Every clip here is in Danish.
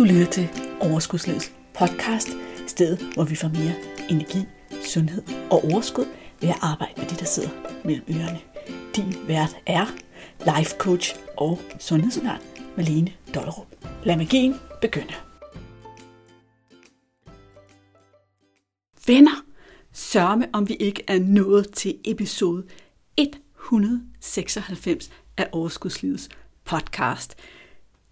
Du lytter til Overskudslivets podcast, stedet hvor vi får mere energi, sundhed og overskud ved at arbejde med det, der sidder mellem ørerne. Din vært er life coach og sundhedsundern Malene Dollerup. Lad magien begynde. Venner, sørme om vi ikke er nået til episode 196 af Overskudslivets podcast.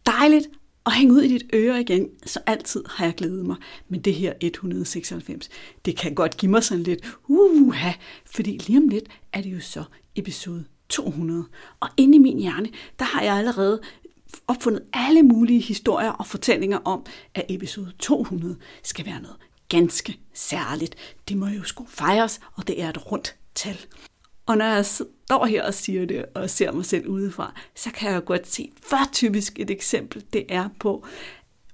Dejligt og hænge ud i dit øre igen, så altid har jeg glædet mig. Men det her 196, det kan godt give mig sådan lidt uha, fordi lige om lidt er det jo så episode 200. Og inde i min hjerne, der har jeg allerede opfundet alle mulige historier og fortællinger om, at episode 200 skal være noget ganske særligt. Det må jo skulle fejres, og det er et rundt tal. Og når jeg står her og siger det, og ser mig selv udefra, så kan jeg godt se, hvor typisk et eksempel det er på,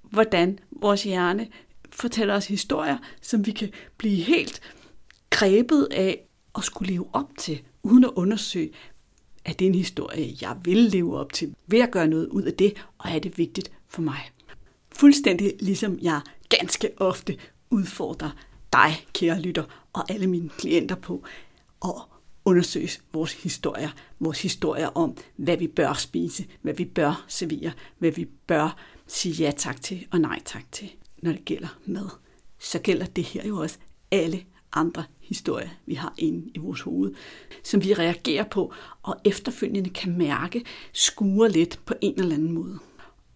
hvordan vores hjerne fortæller os historier, som vi kan blive helt grebet af og skulle leve op til, uden at undersøge, at det er en historie, jeg vil leve op til, Vil at gøre noget ud af det, og er det vigtigt for mig. Fuldstændig ligesom jeg ganske ofte udfordrer dig, kære lytter, og alle mine klienter på, og undersøges vores historier. Vores historier om, hvad vi bør spise, hvad vi bør servere, hvad vi bør sige ja tak til og nej tak til, når det gælder mad. Så gælder det her jo også alle andre historier, vi har inde i vores hoved, som vi reagerer på og efterfølgende kan mærke skuer lidt på en eller anden måde.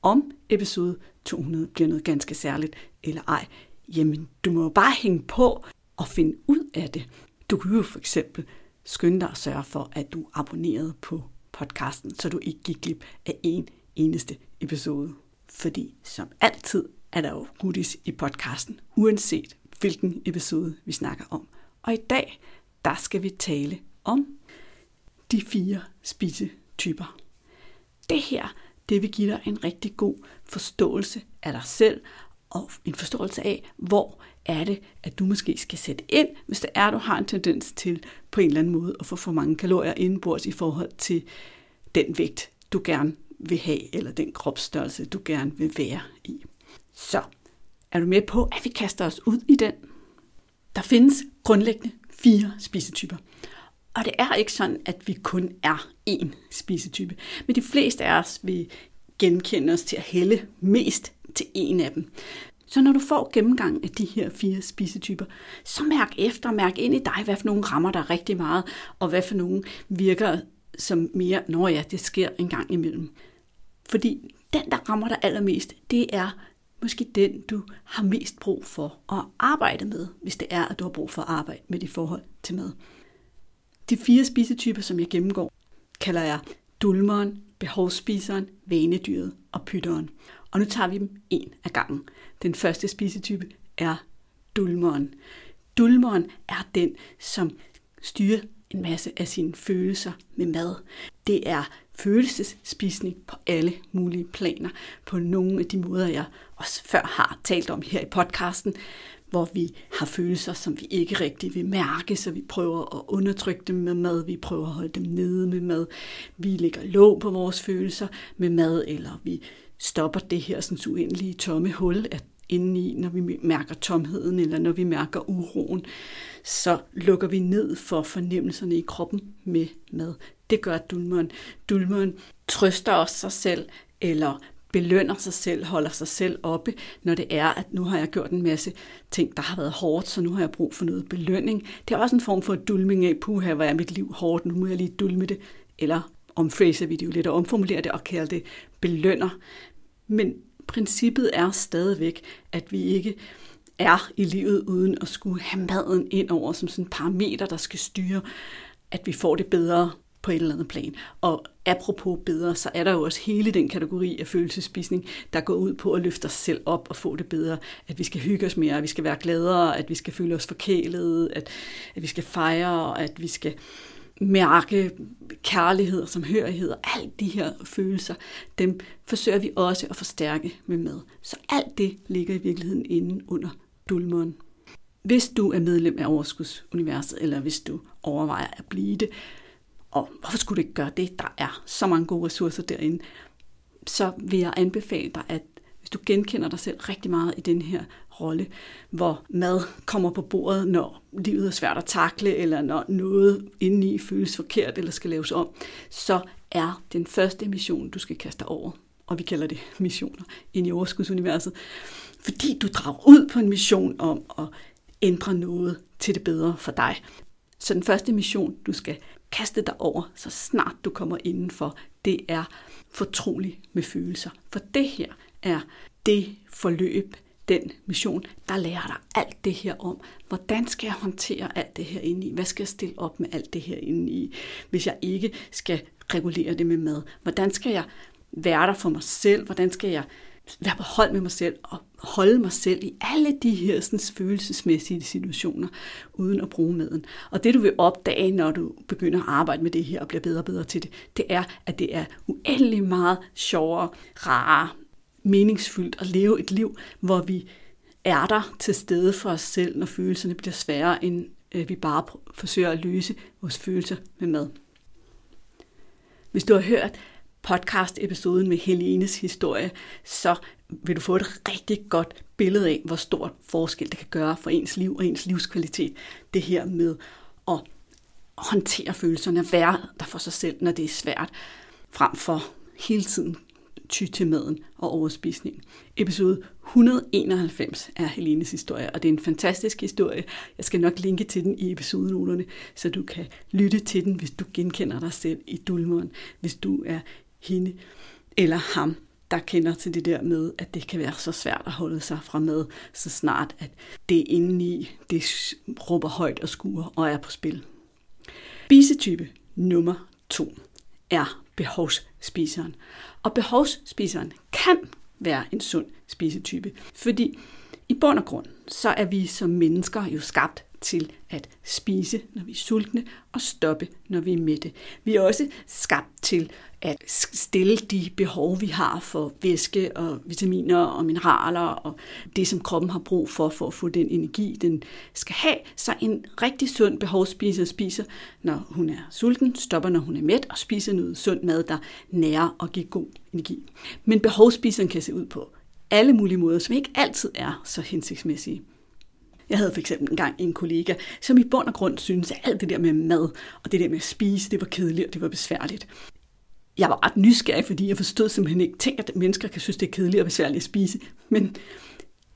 Om episode 200 bliver noget ganske særligt eller ej, jamen du må jo bare hænge på og finde ud af det. Du kan jo for eksempel skynde dig at sørge for, at du abonnerede på podcasten, så du ikke gik glip af en eneste episode. Fordi som altid er der jo goodies i podcasten, uanset hvilken episode vi snakker om. Og i dag, der skal vi tale om de fire spisetyper. Det her, det vil give dig en rigtig god forståelse af dig selv og en forståelse af, hvor er det, at du måske skal sætte ind, hvis det er, at du har en tendens til på en eller anden måde at få for mange kalorier indenbords i forhold til den vægt, du gerne vil have, eller den kropsstørrelse, du gerne vil være i. Så er du med på, at vi kaster os ud i den? Der findes grundlæggende fire spisetyper. Og det er ikke sådan, at vi kun er én spisetype. Men de fleste af os vil genkende os til at hælde mest til en af dem. Så når du får gennemgang af de her fire spisetyper, så mærk efter, mærk ind i dig, hvad for nogle rammer der rigtig meget, og hvad for nogle virker som mere, når ja, det sker en gang imellem. Fordi den, der rammer dig allermest, det er måske den, du har mest brug for at arbejde med, hvis det er, at du har brug for at arbejde med dit forhold til mad. De fire spisetyper, som jeg gennemgår, kalder jeg dulmeren, behovsspiseren, vanedyret og pytteren. Og nu tager vi dem en af gangen. Den første spisetype er dulmeren. Dulmeren er den, som styrer en masse af sine følelser med mad. Det er følelsesspisning på alle mulige planer, på nogle af de måder, jeg også før har talt om her i podcasten, hvor vi har følelser, som vi ikke rigtig vil mærke, så vi prøver at undertrykke dem med mad, vi prøver at holde dem nede med mad, vi lægger låg på vores følelser med mad, eller vi stopper det her sådan uendelige tomme hul at indeni, når vi mærker tomheden, eller når vi mærker uroen, så lukker vi ned for fornemmelserne i kroppen med mad. Det gør dulmeren. Dulmeren trøster os sig selv, eller belønner sig selv, holder sig selv oppe, når det er, at nu har jeg gjort en masse ting, der har været hårdt, så nu har jeg brug for noget belønning. Det er også en form for dulming af, puha, hvor er mit liv hårdt, nu må jeg lige dulme det. Eller omfraser vi det jo lidt og omformulerer det og kalder det belønner. Men princippet er stadigvæk, at vi ikke er i livet uden at skulle have maden ind over som sådan en parameter, der skal styre, at vi får det bedre på et eller andet plan. Og apropos bedre, så er der jo også hele den kategori af følelsespisning, der går ud på at løfte os selv op og få det bedre. At vi skal hygge os mere, at vi skal være gladere, at vi skal føle os forkælede, at, at vi skal fejre, at vi skal mærke kærlighed og samhørighed og alle de her følelser, dem forsøger vi også at forstærke med mad. Så alt det ligger i virkeligheden inde under dulmeren. Hvis du er medlem af Overskudsuniverset, eller hvis du overvejer at blive det, og hvorfor skulle du ikke gøre det? Der er så mange gode ressourcer derinde. Så vil jeg anbefale dig, at hvis du genkender dig selv rigtig meget i den her rolle, hvor mad kommer på bordet, når livet er svært at takle, eller når noget indeni føles forkert eller skal laves om, så er den første mission, du skal kaste dig over, og vi kalder det missioner ind i overskudsuniverset, fordi du drager ud på en mission om at ændre noget til det bedre for dig. Så den første mission, du skal kaste dig over, så snart du kommer indenfor, det er fortrolig med følelser. For det her er det forløb, den mission, der lærer dig alt det her om, hvordan skal jeg håndtere alt det her inde i? Hvad skal jeg stille op med alt det her inde i, hvis jeg ikke skal regulere det med mad? Hvordan skal jeg være der for mig selv? Hvordan skal jeg være på hold med mig selv og holde mig selv i alle de her sådan, følelsesmæssige situationer, uden at bruge maden. Og det du vil opdage, når du begynder at arbejde med det her og bliver bedre og bedre til det, det er, at det er uendelig meget sjovere, rarere, meningsfyldt at leve et liv, hvor vi er der til stede for os selv, når følelserne bliver sværere, end øh, vi bare forsøger at løse vores følelser med mad. Hvis du har hørt podcast-episoden med Helenes historie, så vil du få et rigtig godt billede af, hvor stor forskel det kan gøre for ens liv og ens livskvalitet. Det her med at håndtere følelserne, være der for sig selv, når det er svært, frem for hele tiden ty til maden og overspisning. Episode 191 er Helenes historie, og det er en fantastisk historie. Jeg skal nok linke til den i episodenoterne, så du kan lytte til den, hvis du genkender dig selv i dulmeren, hvis du er hende eller ham, der kender til det der med, at det kan være så svært at holde sig fra mad, så snart at det indeni, det råber højt og skuer og er på spil. Spisetype nummer to er behovsspiseren. Og behovsspiseren kan være en sund spisetype, fordi i bund og grund, så er vi som mennesker jo skabt til at spise, når vi er sultne, og stoppe, når vi er mætte. Vi er også skabt til at stille de behov, vi har for væske og vitaminer og mineraler og det, som kroppen har brug for, for at få den energi, den skal have. Så en rigtig sund behovsspiser spiser, når hun er sulten, stopper, når hun er mæt, og spiser noget sund mad, der nærer og giver god energi. Men behovsspiseren kan se ud på alle mulige måder, som ikke altid er så hensigtsmæssige. Jeg havde for eksempel engang en kollega, som i bund og grund syntes, at alt det der med mad og det der med at spise, det var kedeligt og det var besværligt. Jeg var ret nysgerrig, fordi jeg forstod simpelthen ikke, tænk, at mennesker kan synes, det er kedeligt og besværligt at spise. Men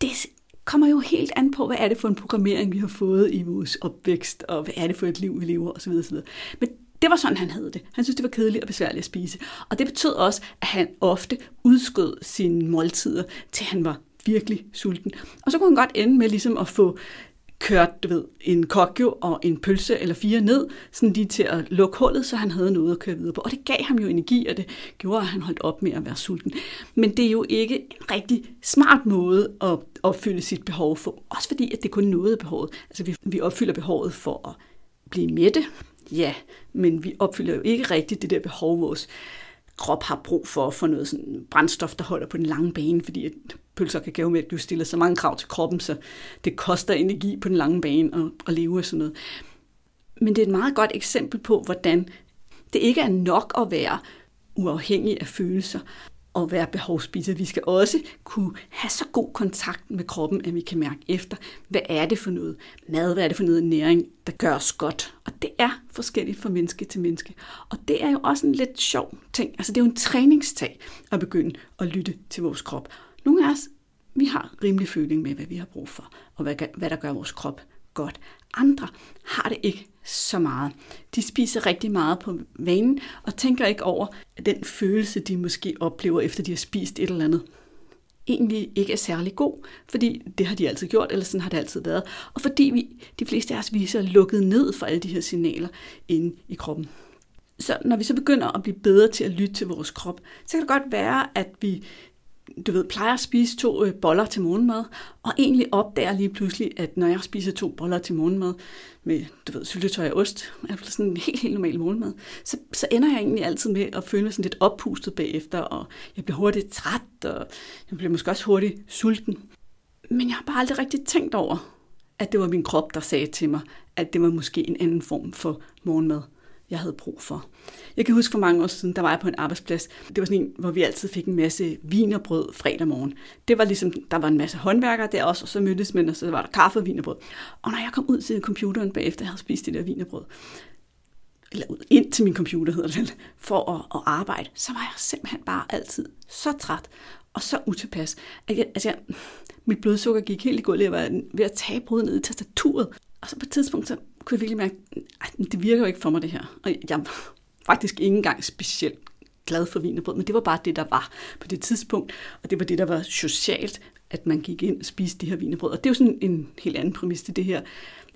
det kommer jo helt an på, hvad er det for en programmering, vi har fået i vores opvækst, og hvad er det for et liv, vi lever osv. osv. Men det var sådan, han havde det. Han synes, det var kedeligt og besværligt at spise. Og det betød også, at han ofte udskød sine måltider, til han var virkelig sulten. Og så kunne han godt ende med ligesom at få kørt du ved, en kokjo og en pølse eller fire ned, sådan lige til at lukke hullet, så han havde noget at køre videre på. Og det gav ham jo energi, og det gjorde, at han holdt op med at være sulten. Men det er jo ikke en rigtig smart måde at opfylde sit behov for. Også fordi, at det kun noget behovet. Altså vi, vi opfylder behovet for at blive mætte, ja, men vi opfylder jo ikke rigtigt det der behov, vores krop har brug for, for noget sådan brændstof, der holder på den lange bane, fordi at pølser og kakaomælk jo du stiller så mange krav til kroppen, så det koster energi på den lange bane at, at leve af sådan noget. Men det er et meget godt eksempel på, hvordan det ikke er nok at være uafhængig af følelser og være behovsspiser. Vi skal også kunne have så god kontakt med kroppen, at vi kan mærke efter, hvad er det for noget mad, hvad er det for noget næring, der gør os godt. Og det er forskelligt fra menneske til menneske. Og det er jo også en lidt sjov ting. Altså det er jo en træningstag at begynde at lytte til vores krop. Nogle af os, vi har rimelig føling med, hvad vi har brug for, og hvad, hvad der gør vores krop godt. Andre har det ikke så meget. De spiser rigtig meget på vanen, og tænker ikke over den følelse, de måske oplever, efter de har spist et eller andet egentlig ikke er særlig god, fordi det har de altid gjort, eller sådan har det altid været, og fordi vi, de fleste af os viser lukket ned for alle de her signaler inde i kroppen. Så når vi så begynder at blive bedre til at lytte til vores krop, så kan det godt være, at vi du ved, plejer at spise to øh, boller til morgenmad, og egentlig opdager lige pludselig, at når jeg spiser to boller til morgenmad med, du ved, syltetøj og ost, altså sådan en helt, helt normal morgenmad, så, så ender jeg egentlig altid med at føle mig sådan lidt oppustet bagefter, og jeg bliver hurtigt træt, og jeg bliver måske også hurtigt sulten. Men jeg har bare aldrig rigtig tænkt over, at det var min krop, der sagde til mig, at det var måske en anden form for morgenmad, jeg havde brug for. Jeg kan huske for mange år siden, der var jeg på en arbejdsplads. Det var sådan en, hvor vi altid fik en masse vin og brød fredag morgen. Det var ligesom, der var en masse håndværkere der også, og så mødtes man, og så var der kaffe og vin og brød. Og når jeg kom ud til computeren bagefter, jeg havde spist det der vin og brød, eller ind til min computer hedder det for at, at arbejde, så var jeg simpelthen bare altid så træt og så utilpas. At jeg, altså jeg, mit blodsukker gik helt i gulvet, jeg var ved at tage brød ned i tastaturet. Og så på et tidspunkt, så kunne jeg virkelig mærke, at det virker jo ikke for mig det her. Og jeg var faktisk ikke engang specielt glad for vinerbrød, men det var bare det, der var på det tidspunkt, og det var det, der var socialt, at man gik ind og spiste det her vinerbrød. Og det er jo sådan en helt anden præmis til det her,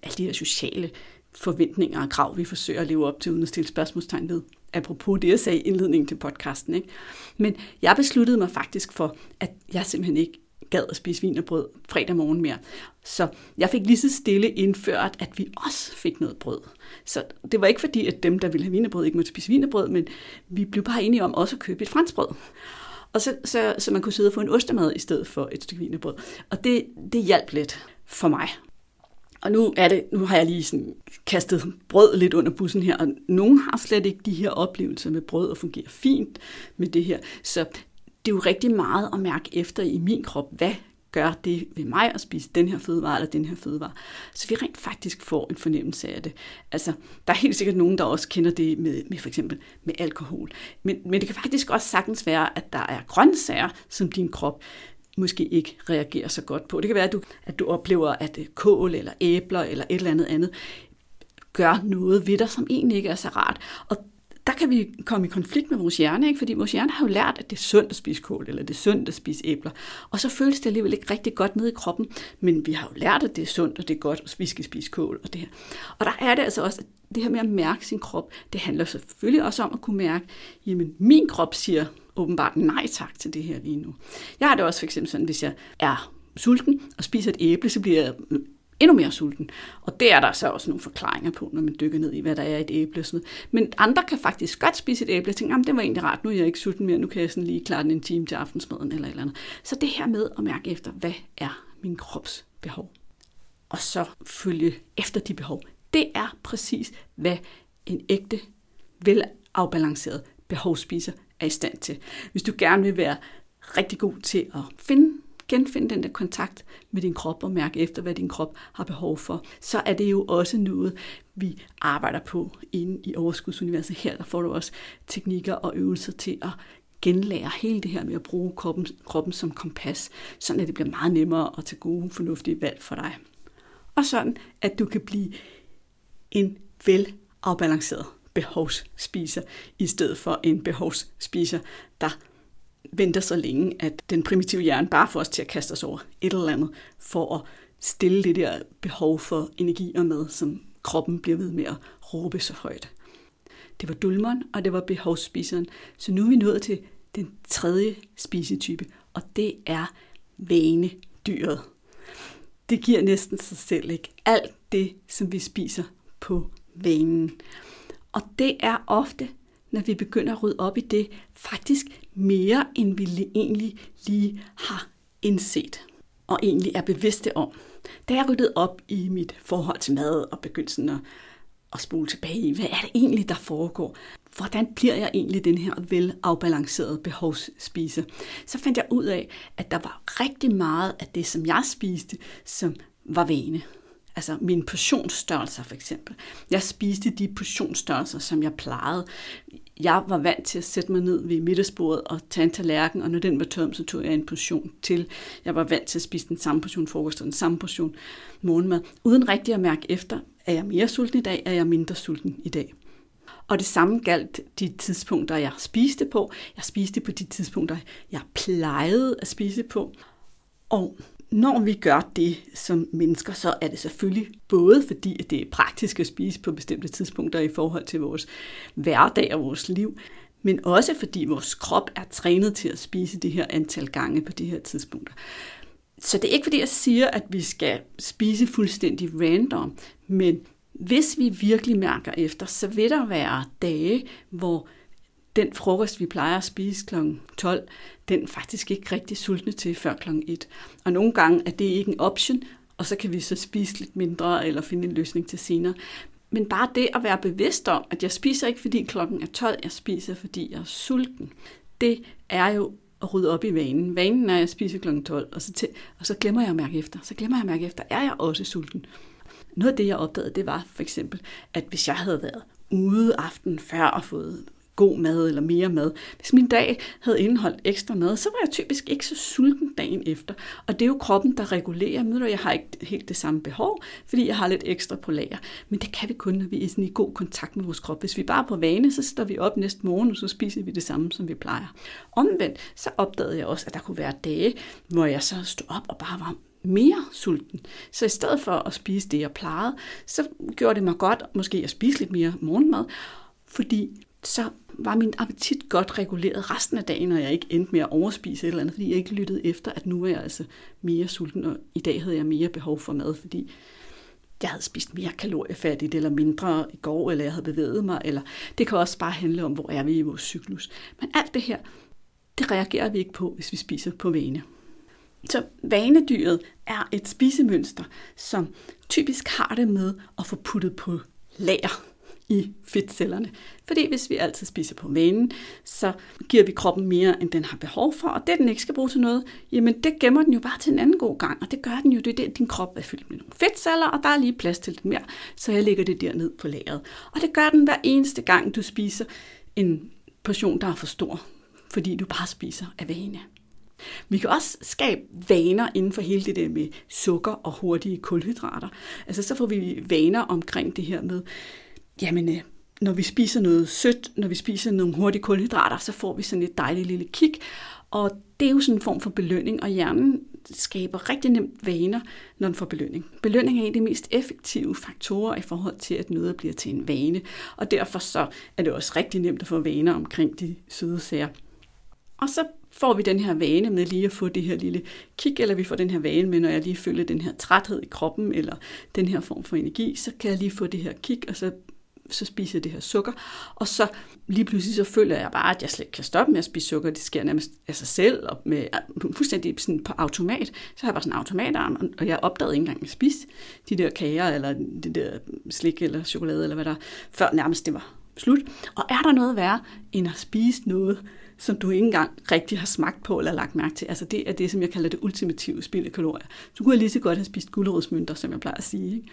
alle de her sociale forventninger og krav, vi forsøger at leve op til, uden at stille spørgsmålstegn ved. Apropos det, jeg sagde i indledningen til podcasten. Ikke? Men jeg besluttede mig faktisk for, at jeg simpelthen ikke gad at spise vin og brød fredag morgen mere. Så jeg fik lige så stille indført, at vi også fik noget brød. Så det var ikke fordi, at dem, der ville have vinerbrød, ikke måtte spise vinerbrød, men vi blev bare enige om også at købe et franskbrød. Og så, så, så man kunne sidde og få en ostemad i stedet for et stykke vinerbrød. Og det, det hjalp lidt for mig. Og nu, er det, nu har jeg lige sådan kastet brød lidt under bussen her, og nogen har slet ikke de her oplevelser med brød og fungerer fint med det her. Så det er jo rigtig meget at mærke efter i min krop, hvad gør det ved mig at spise den her fødevare eller den her fødevare. Så vi rent faktisk får en fornemmelse af det. Altså, der er helt sikkert nogen, der også kender det med, med for eksempel med alkohol. Men, men det kan faktisk også sagtens være, at der er grøntsager, som din krop måske ikke reagerer så godt på. Det kan være, at du, at du oplever, at øh, kål eller æbler eller et eller andet andet gør noget ved dig, som egentlig ikke er så rart. Og der kan vi komme i konflikt med vores hjerne, ikke? fordi vores hjerne har jo lært, at det er sundt at spise kål, eller det er sundt at spise æbler. Og så føles det alligevel ikke rigtig godt nede i kroppen, men vi har jo lært, at det er sundt, og det er godt, at vi skal spise kål og det her. Og der er det altså også, at det her med at mærke sin krop, det handler selvfølgelig også om at kunne mærke, jamen min krop siger åbenbart nej tak til det her lige nu. Jeg har det også for eksempel sådan, hvis jeg er sulten og spiser et æble, så bliver jeg endnu mere sulten. Og det er der så også nogle forklaringer på, når man dykker ned i, hvad der er i et æble. Og sådan noget. Men andre kan faktisk godt spise et æble og tænke, det var egentlig rart, nu er jeg ikke sulten mere, nu kan jeg sådan lige klare den en time til aftensmaden eller et eller andet. Så det her med at mærke efter, hvad er min krops behov? Og så følge efter de behov. Det er præcis, hvad en ægte, velafbalanceret behovsspiser er i stand til. Hvis du gerne vil være rigtig god til at finde genfinde den der kontakt med din krop og mærke efter, hvad din krop har behov for, så er det jo også noget, vi arbejder på inde i Overskudsuniverset. Her der får du også teknikker og øvelser til at genlære hele det her med at bruge kroppen, kroppen som kompas, sådan at det bliver meget nemmere at tage gode, fornuftige valg for dig. Og sådan, at du kan blive en velafbalanceret behovsspiser, i stedet for en behovsspiser, der venter så længe, at den primitive hjerne bare får os til at kaste os over et eller andet, for at stille det der behov for energi og mad, som kroppen bliver ved med at råbe så højt. Det var dulmeren, og det var behovsspiseren. Så nu er vi nået til den tredje spisetype, og det er vanedyret. Det giver næsten sig selv ikke. Alt det, som vi spiser på vanen. Og det er ofte, når vi begynder at rydde op i det, faktisk mere, end vi egentlig lige har indset og egentlig er bevidste om. Da jeg ryddede op i mit forhold til mad og begyndte sådan at, at spole tilbage i, hvad er det egentlig, der foregår? Hvordan bliver jeg egentlig den her velafbalancerede behovsspise? Så fandt jeg ud af, at der var rigtig meget af det, som jeg spiste, som var vane. Altså mine portionsstørrelser for eksempel. Jeg spiste de portionsstørrelser, som jeg plejede. Jeg var vant til at sætte mig ned ved middagsbordet og tage en tallerken, og når den var tøm, så tog jeg en portion til. Jeg var vant til at spise den samme portion frokost og den samme portion morgenmad. Uden rigtig at mærke efter, er jeg mere sulten i dag, er jeg mindre sulten i dag. Og det samme galt de tidspunkter, jeg spiste på. Jeg spiste på de tidspunkter, jeg plejede at spise på. Og når vi gør det som mennesker, så er det selvfølgelig både fordi, at det er praktisk at spise på bestemte tidspunkter i forhold til vores hverdag og vores liv, men også fordi vores krop er trænet til at spise det her antal gange på de her tidspunkter. Så det er ikke fordi, jeg siger, at vi skal spise fuldstændig random, men hvis vi virkelig mærker efter, så vil der være dage, hvor den frokost, vi plejer at spise kl. 12, den faktisk ikke rigtig sultne til før kl. 1. Og nogle gange er det ikke en option, og så kan vi så spise lidt mindre eller finde en løsning til senere. Men bare det at være bevidst om, at jeg spiser ikke fordi klokken er 12, jeg spiser fordi jeg er sulten, det er jo at rydde op i vanen. Vanen er, at jeg spiser kl. 12, og så, til, og så glemmer jeg at mærke efter. Så glemmer jeg at mærke efter, er jeg også sulten? Noget af det, jeg opdagede, det var for eksempel, at hvis jeg havde været ude aften før og fået god mad eller mere mad. Hvis min dag havde indeholdt ekstra mad, så var jeg typisk ikke så sulten dagen efter. Og det er jo kroppen, der regulerer. Men jeg har ikke helt det samme behov, fordi jeg har lidt ekstra på lager. Men det kan vi kun, når vi er sådan i god kontakt med vores krop. Hvis vi bare er på vane, så står vi op næste morgen, og så spiser vi det samme, som vi plejer. Omvendt, så opdagede jeg også, at der kunne være dage, hvor jeg så stod op og bare var mere sulten. Så i stedet for at spise det, jeg plejede, så gjorde det mig godt måske at spise lidt mere morgenmad, fordi så var min appetit godt reguleret resten af dagen, og jeg ikke endte med at overspise et eller andet, fordi jeg ikke lyttede efter, at nu er jeg altså mere sulten, og i dag havde jeg mere behov for mad, fordi jeg havde spist mere kaloriefattigt eller mindre i går, eller jeg havde bevæget mig, eller det kan også bare handle om, hvor er vi i vores cyklus. Men alt det her, det reagerer vi ikke på, hvis vi spiser på vane. Så vanedyret er et spisemønster, som typisk har det med at få puttet på lager i fedtcellerne. Fordi hvis vi altid spiser på vanen, så giver vi kroppen mere, end den har behov for, og det den ikke skal bruge til noget, jamen det gemmer den jo bare til en anden god gang, og det gør den jo, det er det, din krop er fyldt med nogle fedtceller, og der er lige plads til lidt mere, så jeg lægger det der ned på lageret. Og det gør den hver eneste gang, du spiser en portion, der er for stor, fordi du bare spiser af vane. Vi kan også skabe vaner inden for hele det der med sukker og hurtige kulhydrater. Altså så får vi vaner omkring det her med, jamen, øh, når vi spiser noget sødt, når vi spiser nogle hurtige kulhydrater, så får vi sådan et dejligt lille kick. Og det er jo sådan en form for belønning, og hjernen skaber rigtig nemt vaner, når den får belønning. Belønning er en af de mest effektive faktorer i forhold til, at noget bliver til en vane. Og derfor så er det også rigtig nemt at få vaner omkring de søde sager. Og så får vi den her vane med lige at få det her lille kick, eller vi får den her vane med, når jeg lige føler den her træthed i kroppen, eller den her form for energi, så kan jeg lige få det her kick, og så så spiser jeg det her sukker, og så lige pludselig så føler jeg bare, at jeg slet ikke kan stoppe med at spise sukker. Det sker nærmest af sig selv, og med, fuldstændig sådan på automat. Så har jeg bare sådan en automatarm, og jeg opdagede ikke engang at spise de der kager, eller det der slik, eller chokolade, eller hvad der, før nærmest det var slut. Og er der noget værre, end at spise noget, som du ikke engang rigtig har smagt på eller lagt mærke til. Altså det er det, som jeg kalder det ultimative spild af kalorier. Du kunne lige så godt have spist gulerodsmønter, som jeg plejer at sige. Ikke?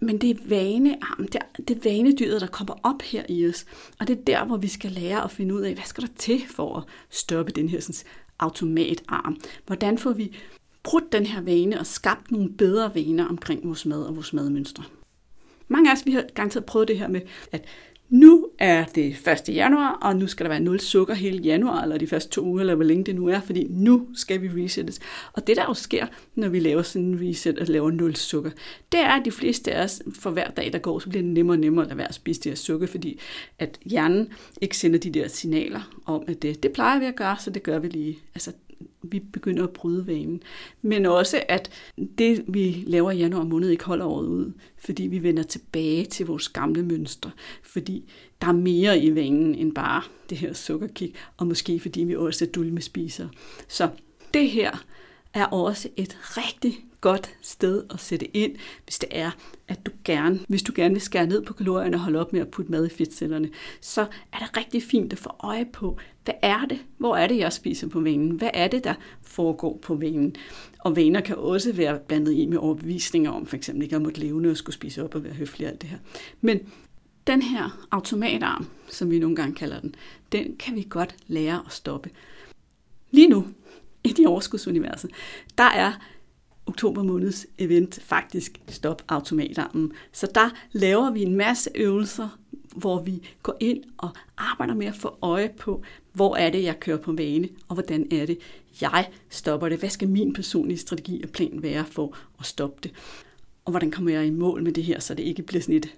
Men det er vanearm, ah, det er, det er vanedyret, der kommer op her i os. Og det er der, hvor vi skal lære at finde ud af, hvad skal der til for at stoppe den her sådan, automatarm? Hvordan får vi brudt den her vane og skabt nogle bedre vaner omkring vores mad og vores madmønstre? Mange af os, vi har garanteret prøvet det her med, at nu er det 1. januar, og nu skal der være 0 sukker hele januar, eller de første to uger, eller hvor længe det nu er, fordi nu skal vi resettes. Og det der jo sker, når vi laver sådan en reset og laver 0 sukker, det er, at de fleste af os, for hver dag der går, så bliver det nemmere og nemmere at lade være at spise det her sukker, fordi at hjernen ikke sender de der signaler om, at det, det plejer vi at gøre, så det gør vi lige. Altså, vi begynder at bryde vanen. Men også, at det, vi laver i januar måned, ikke holder året ud, fordi vi vender tilbage til vores gamle mønstre, fordi der er mere i vanen end bare det her sukkerkik, og måske fordi vi også er dulme spiser. Så det her er også et rigtig godt sted at sætte ind, hvis det er, at du gerne, hvis du gerne vil skære ned på kalorierne og holde op med at putte mad i fedtcellerne, så er det rigtig fint at få øje på, hvad er det? Hvor er det, jeg spiser på vanen? Hvad er det, der foregår på vanen? Og vaner kan også være blandet i med overbevisninger om, for eksempel ikke at måtte levende og skulle spise op og være høflig og alt det her. Men den her automatarm, som vi nogle gange kalder den, den kan vi godt lære at stoppe. Lige nu, i de overskudsuniverset, der er oktober måneds event faktisk Stop Automatarmen. Så der laver vi en masse øvelser, hvor vi går ind og arbejder med at få øje på, hvor er det, jeg kører på vane, og hvordan er det, jeg stopper det. Hvad skal min personlige strategi og plan være for at stoppe det? Og hvordan kommer jeg i mål med det her, så det ikke bliver sådan et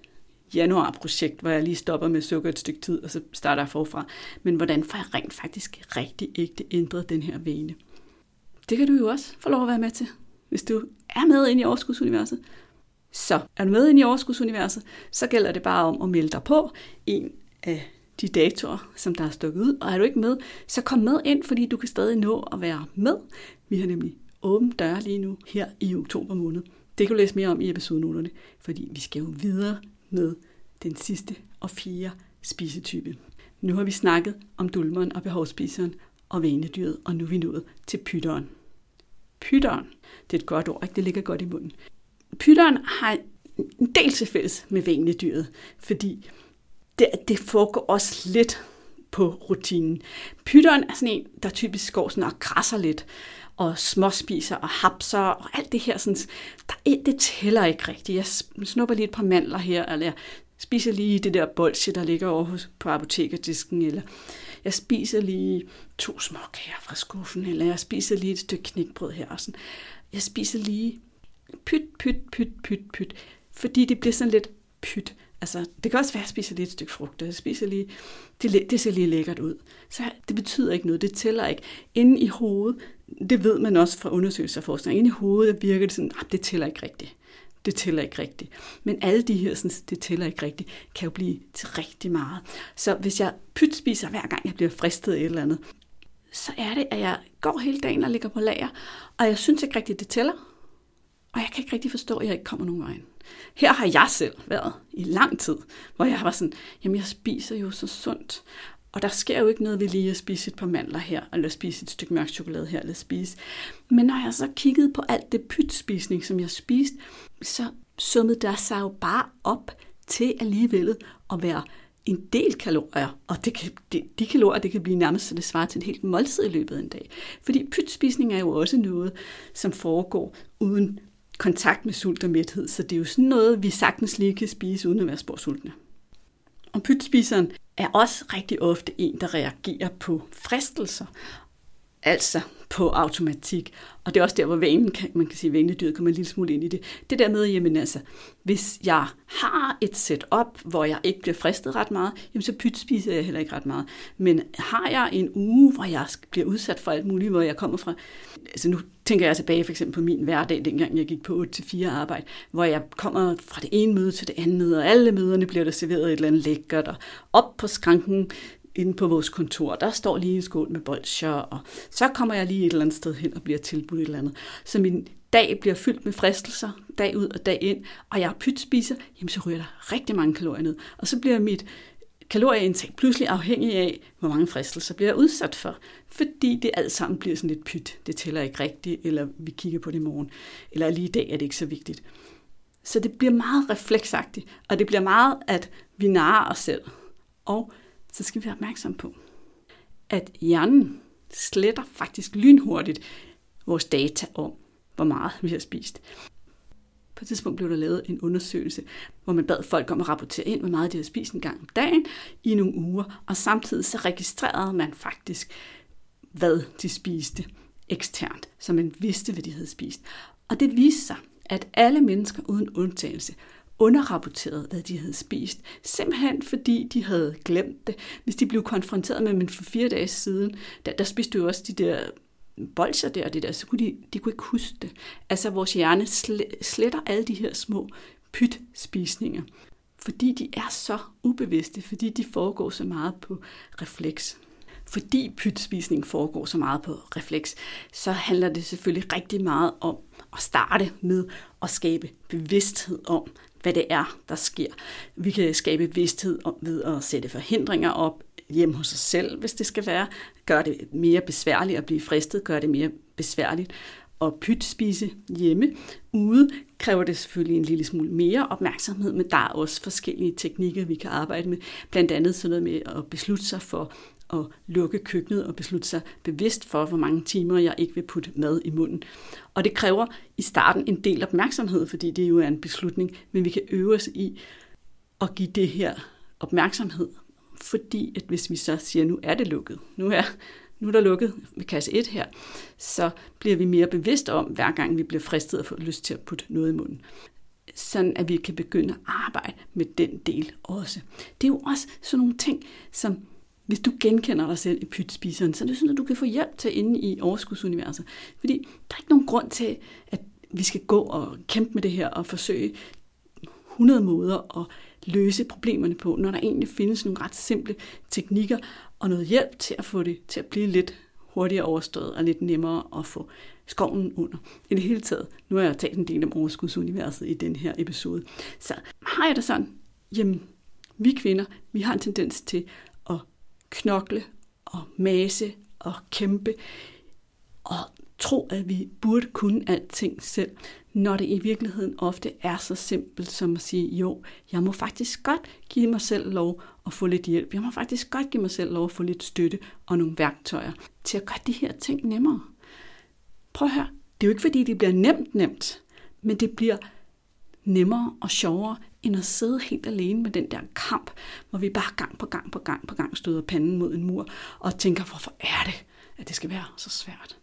januarprojekt, hvor jeg lige stopper med sukker et stykke tid, og så starter jeg forfra. Men hvordan får jeg rent faktisk rigtig ægte ændret den her vane? Det kan du jo også få lov at være med til, hvis du er med ind i overskudsuniverset. Så er du med ind i overskudsuniverset, så gælder det bare om at melde dig på en af de datoer, som der er stukket ud. Og er du ikke med, så kom med ind, fordi du kan stadig nå at være med. Vi har nemlig åben dør lige nu her i oktober måned. Det kan du læse mere om i episodenoterne, fordi vi skal jo videre med den sidste og fjerde spisetype. Nu har vi snakket om dulmeren og behovsspiseren og vanedyret, og nu er vi nået til pytteren. Pytteren, det er et godt ord, ikke? det ligger godt i munden. Pytteren har en del til fælles med vanedyret, fordi det, det foregår også lidt på rutinen. Pytteren er sådan en, der typisk går sådan og krasser lidt, og småspiser og hapser og alt det her. Sådan, der, det tæller ikke rigtigt. Jeg snupper lige et par mandler her, eller jeg spiser lige det der bolsje, der ligger over hos, på apotekerdisken, eller jeg spiser lige to småkager fra skuffen, eller jeg spiser lige et stykke knækbrød her. Og sådan. Jeg spiser lige pyt, pyt, pyt, pyt, pyt, fordi det bliver sådan lidt pyt. Altså, det kan også være, at jeg spiser lige et stykke frugt, jeg spiser lige, det, det ser lige lækkert ud. Så det betyder ikke noget, det tæller ikke. Inde i hovedet, det ved man også fra undersøgelser og forskning, inde i hovedet virker det sådan, at det tæller ikke rigtigt. Det tæller ikke rigtigt. Men alle de her, sådan, det tæller ikke rigtigt, kan jo blive til rigtig meget. Så hvis jeg pytspiser hver gang, jeg bliver fristet af et eller andet, så er det, at jeg går hele dagen og ligger på lager, og jeg synes ikke rigtigt, det tæller. Og jeg kan ikke rigtig forstå, at jeg ikke kommer nogen vej. Her har jeg selv været i lang tid, hvor jeg var sådan, jamen jeg spiser jo så sundt. Og der sker jo ikke noget ved lige at spise et par mandler her, eller spise et stykke mørk chokolade her, eller spise. Men når jeg så kiggede på alt det pytspisning, som jeg spiste, så summede der sig jo bare op til alligevel at være en del kalorier, og det kan, de, de kalorier, det kan blive nærmest så det svarer til et helt måltid i løbet af en dag. Fordi pytspisning er jo også noget, som foregår uden kontakt med sult og mæthed, så det er jo sådan noget, vi sagtens lige kan spise uden at være sporsultne. Og pytspiseren er også rigtig ofte en, der reagerer på fristelser, altså på automatik. Og det er også der, hvor vanen, kan, man kan sige, vanedyret kommer en lille smule ind i det. Det der med, jamen altså, hvis jeg har et setup, hvor jeg ikke bliver fristet ret meget, jamen så pytspiser jeg heller ikke ret meget. Men har jeg en uge, hvor jeg bliver udsat for alt muligt, hvor jeg kommer fra, altså nu tænker jeg tilbage for eksempel på min hverdag, dengang jeg gik på 8-4 arbejde, hvor jeg kommer fra det ene møde til det andet og alle møderne bliver der serveret et eller andet lækkert, og op på skranken inde på vores kontor, der står lige en skål med bolsjer, og så kommer jeg lige et eller andet sted hen og bliver tilbudt et eller andet. Så min dag bliver fyldt med fristelser, dag ud og dag ind, og jeg pytspiser, jamen så ryger der rigtig mange kalorier ned. Og så bliver mit kalorieindtag pludselig afhængig af, hvor mange fristelser bliver jeg udsat for. Fordi det alt sammen bliver sådan lidt pyt. Det tæller ikke rigtigt, eller vi kigger på det i morgen. Eller lige i dag er det ikke så vigtigt. Så det bliver meget refleksagtigt, og det bliver meget, at vi narer os selv. Og så skal vi være opmærksom på, at hjernen sletter faktisk lynhurtigt vores data om, hvor meget vi har spist. På et tidspunkt blev der lavet en undersøgelse, hvor man bad folk om at rapportere ind, hvor meget de havde spist en gang om dagen i nogle uger, og samtidig så registrerede man faktisk, hvad de spiste eksternt, så man vidste, hvad de havde spist. Og det viste sig, at alle mennesker uden undtagelse underrapporterede, hvad de havde spist. Simpelthen fordi de havde glemt det. Hvis de blev konfronteret med, men for fire dage siden, der, der spiste jo også de der bolcher der og det der, så kunne de, de kunne ikke huske det. Altså vores hjerne sletter alle de her små pytspisninger, fordi de er så ubevidste, fordi de foregår så meget på refleks. Fordi pytspisning foregår så meget på refleks, så handler det selvfølgelig rigtig meget om at starte med at skabe bevidsthed om, hvad det er, der sker. Vi kan skabe bevidsthed om, ved at sætte forhindringer op hjemme hos sig selv, hvis det skal være. Gør det mere besværligt at blive fristet, gør det mere besværligt at pytspise hjemme. Ude kræver det selvfølgelig en lille smule mere opmærksomhed, men der er også forskellige teknikker, vi kan arbejde med. Blandt andet sådan noget med at beslutte sig for at lukke køkkenet og beslutte sig bevidst for, hvor mange timer jeg ikke vil putte mad i munden. Og det kræver i starten en del opmærksomhed, fordi det jo er en beslutning, men vi kan øve os i at give det her opmærksomhed, fordi at hvis vi så siger, nu er det lukket, nu er, nu er der lukket ved kasse 1 her, så bliver vi mere bevidst om, hver gang vi bliver fristet og får lyst til at putte noget i munden sådan at vi kan begynde at arbejde med den del også. Det er jo også sådan nogle ting, som hvis du genkender dig selv i pytspiseren, så er det sådan, at du kan få hjælp til inde i overskudsuniverset. Fordi der er ikke nogen grund til, at vi skal gå og kæmpe med det her og forsøge 100 måder at løse problemerne på, når der egentlig findes nogle ret simple teknikker og noget hjælp til at få det til at blive lidt hurtigere overstået og lidt nemmere at få skoven under. I det hele taget, nu har jeg talt en del om overskudsuniverset i den her episode, så har jeg det sådan, jamen Vi kvinder, vi har en tendens til at knokle og mase og kæmpe og tro, at vi burde kunne alting selv, når det i virkeligheden ofte er så simpelt som at sige, jo, jeg må faktisk godt give mig selv lov at få lidt hjælp. Jeg må faktisk godt give mig selv lov at få lidt støtte og nogle værktøjer til at gøre de her ting nemmere. Prøv at høre, det er jo ikke fordi, det bliver nemt nemt, men det bliver nemmere og sjovere, end at sidde helt alene med den der kamp, hvor vi bare gang på gang på gang på gang støder panden mod en mur og tænker, hvorfor er det, at det skal være så svært?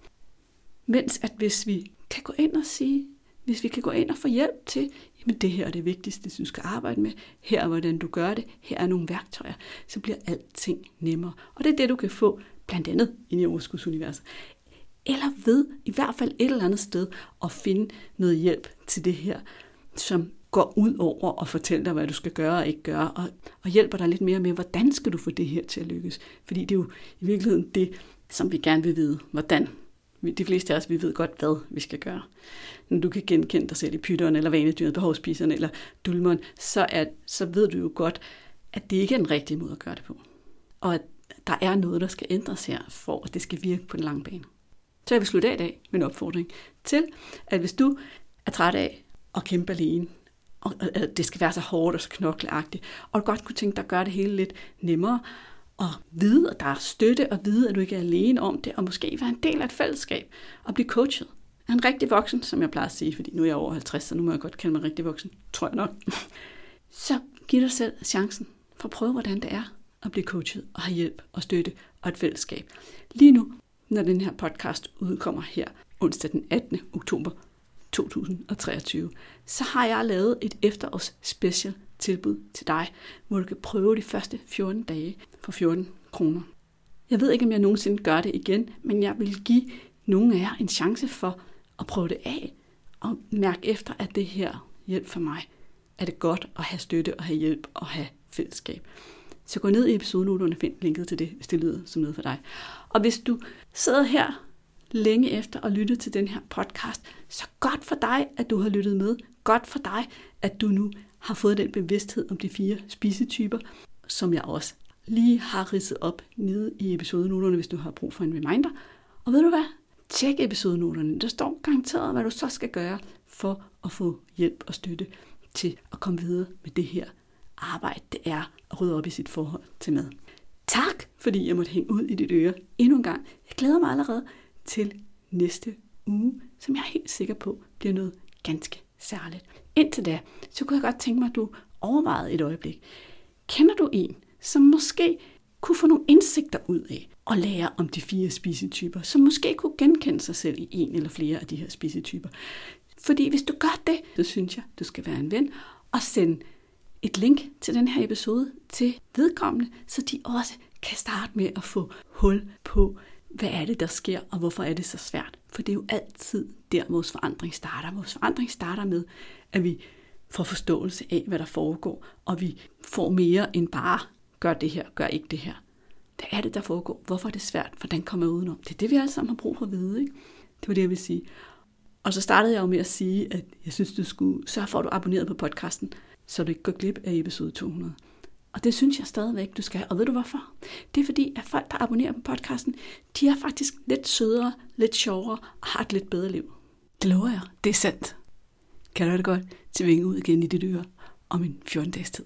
Mens at hvis vi kan gå ind og sige, hvis vi kan gå ind og få hjælp til, jamen det her er det vigtigste, du skal arbejde med, her er hvordan du gør det, her er nogle værktøjer, så bliver alting nemmere. Og det er det, du kan få blandt andet ind i overskudsuniverset. Eller ved i hvert fald et eller andet sted at finde noget hjælp til det her, som går ud over at fortælle dig, hvad du skal gøre og ikke gøre, og, og hjælper dig lidt mere med, hvordan skal du få det her til at lykkes. Fordi det er jo i virkeligheden det, som vi gerne vil vide. Hvordan de fleste af os, vi ved godt, hvad vi skal gøre. Når du kan genkende dig selv i pytteren, eller vanedyret, behovspiseren, eller dulmeren, så, er, så ved du jo godt, at det ikke er den rigtige måde at gøre det på. Og at der er noget, der skal ændres her, for at det skal virke på den lange bane. Så jeg vil slutte af i dag med en opfordring til, at hvis du er træt af at kæmpe alene, og at det skal være så hårdt og så knokleagtigt, og du godt kunne tænke dig at gøre det hele lidt nemmere, og vide, at der er støtte, og vide, at du ikke er alene om det, og måske være en del af et fællesskab, og blive coachet. Er en rigtig voksen, som jeg plejer at sige, fordi nu er jeg over 50, så nu må jeg godt kalde mig rigtig voksen, tror jeg nok. Så giv dig selv chancen for at prøve, hvordan det er at blive coachet og have hjælp og støtte og et fællesskab. Lige nu, når den her podcast udkommer her onsdag den 18. oktober 2023, så har jeg lavet et efterårs special tilbud til dig, hvor du kan prøve de første 14 dage for 14 kroner. Jeg ved ikke, om jeg nogensinde gør det igen, men jeg vil give nogle af jer en chance for at prøve det af og mærke efter, at det her hjælp for mig. Er det godt at have støtte og have hjælp og have fællesskab. Så gå ned i episodenoterne og find linket til det, hvis det lyder som noget for dig. Og hvis du sidder her længe efter og lytter til den her podcast, så godt for dig, at du har lyttet med. Godt for dig, at du nu har fået den bevidsthed om de fire spisetyper, som jeg også lige har ridset op nede i episodenoterne, hvis du har brug for en reminder. Og ved du hvad? Tjek episodenoterne. Der står garanteret, hvad du så skal gøre for at få hjælp og støtte til at komme videre med det her arbejde, det er at rydde op i sit forhold til mad. Tak, fordi jeg måtte hænge ud i dit øre endnu en gang. Jeg glæder mig allerede til næste uge, som jeg er helt sikker på bliver noget ganske særligt. Indtil da, så kunne jeg godt tænke mig, at du overvejede et øjeblik. Kender du en, som måske kunne få nogle indsigter ud af og lære om de fire spisetyper, som måske kunne genkende sig selv i en eller flere af de her spisetyper. Fordi hvis du gør det, så synes jeg, du skal være en ven og sende et link til den her episode til vedkommende, så de også kan starte med at få hul på, hvad er det, der sker, og hvorfor er det så svært. For det er jo altid der, vores forandring starter. Vores forandring starter med, at vi får forståelse af, hvad der foregår, og vi får mere end bare, gør det her, gør ikke det her. Hvad er det, der foregår? Hvorfor er det svært? Hvordan kommer jeg udenom? Det er det, vi alle sammen har brug for at vide. Ikke? Det var det, jeg vil sige. Og så startede jeg jo med at sige, at jeg synes, du skulle sørge for, at du abonnerede på podcasten, så du ikke går glip af episode 200. Og det synes jeg stadigvæk, du skal. Og ved du hvorfor? Det er fordi, at folk, der abonnerer på podcasten, de er faktisk lidt sødere, lidt sjovere og har et lidt bedre liv. Det lover jeg. Det er sandt. Kan du det godt til ud igen i dit øre om en 14 dages tid?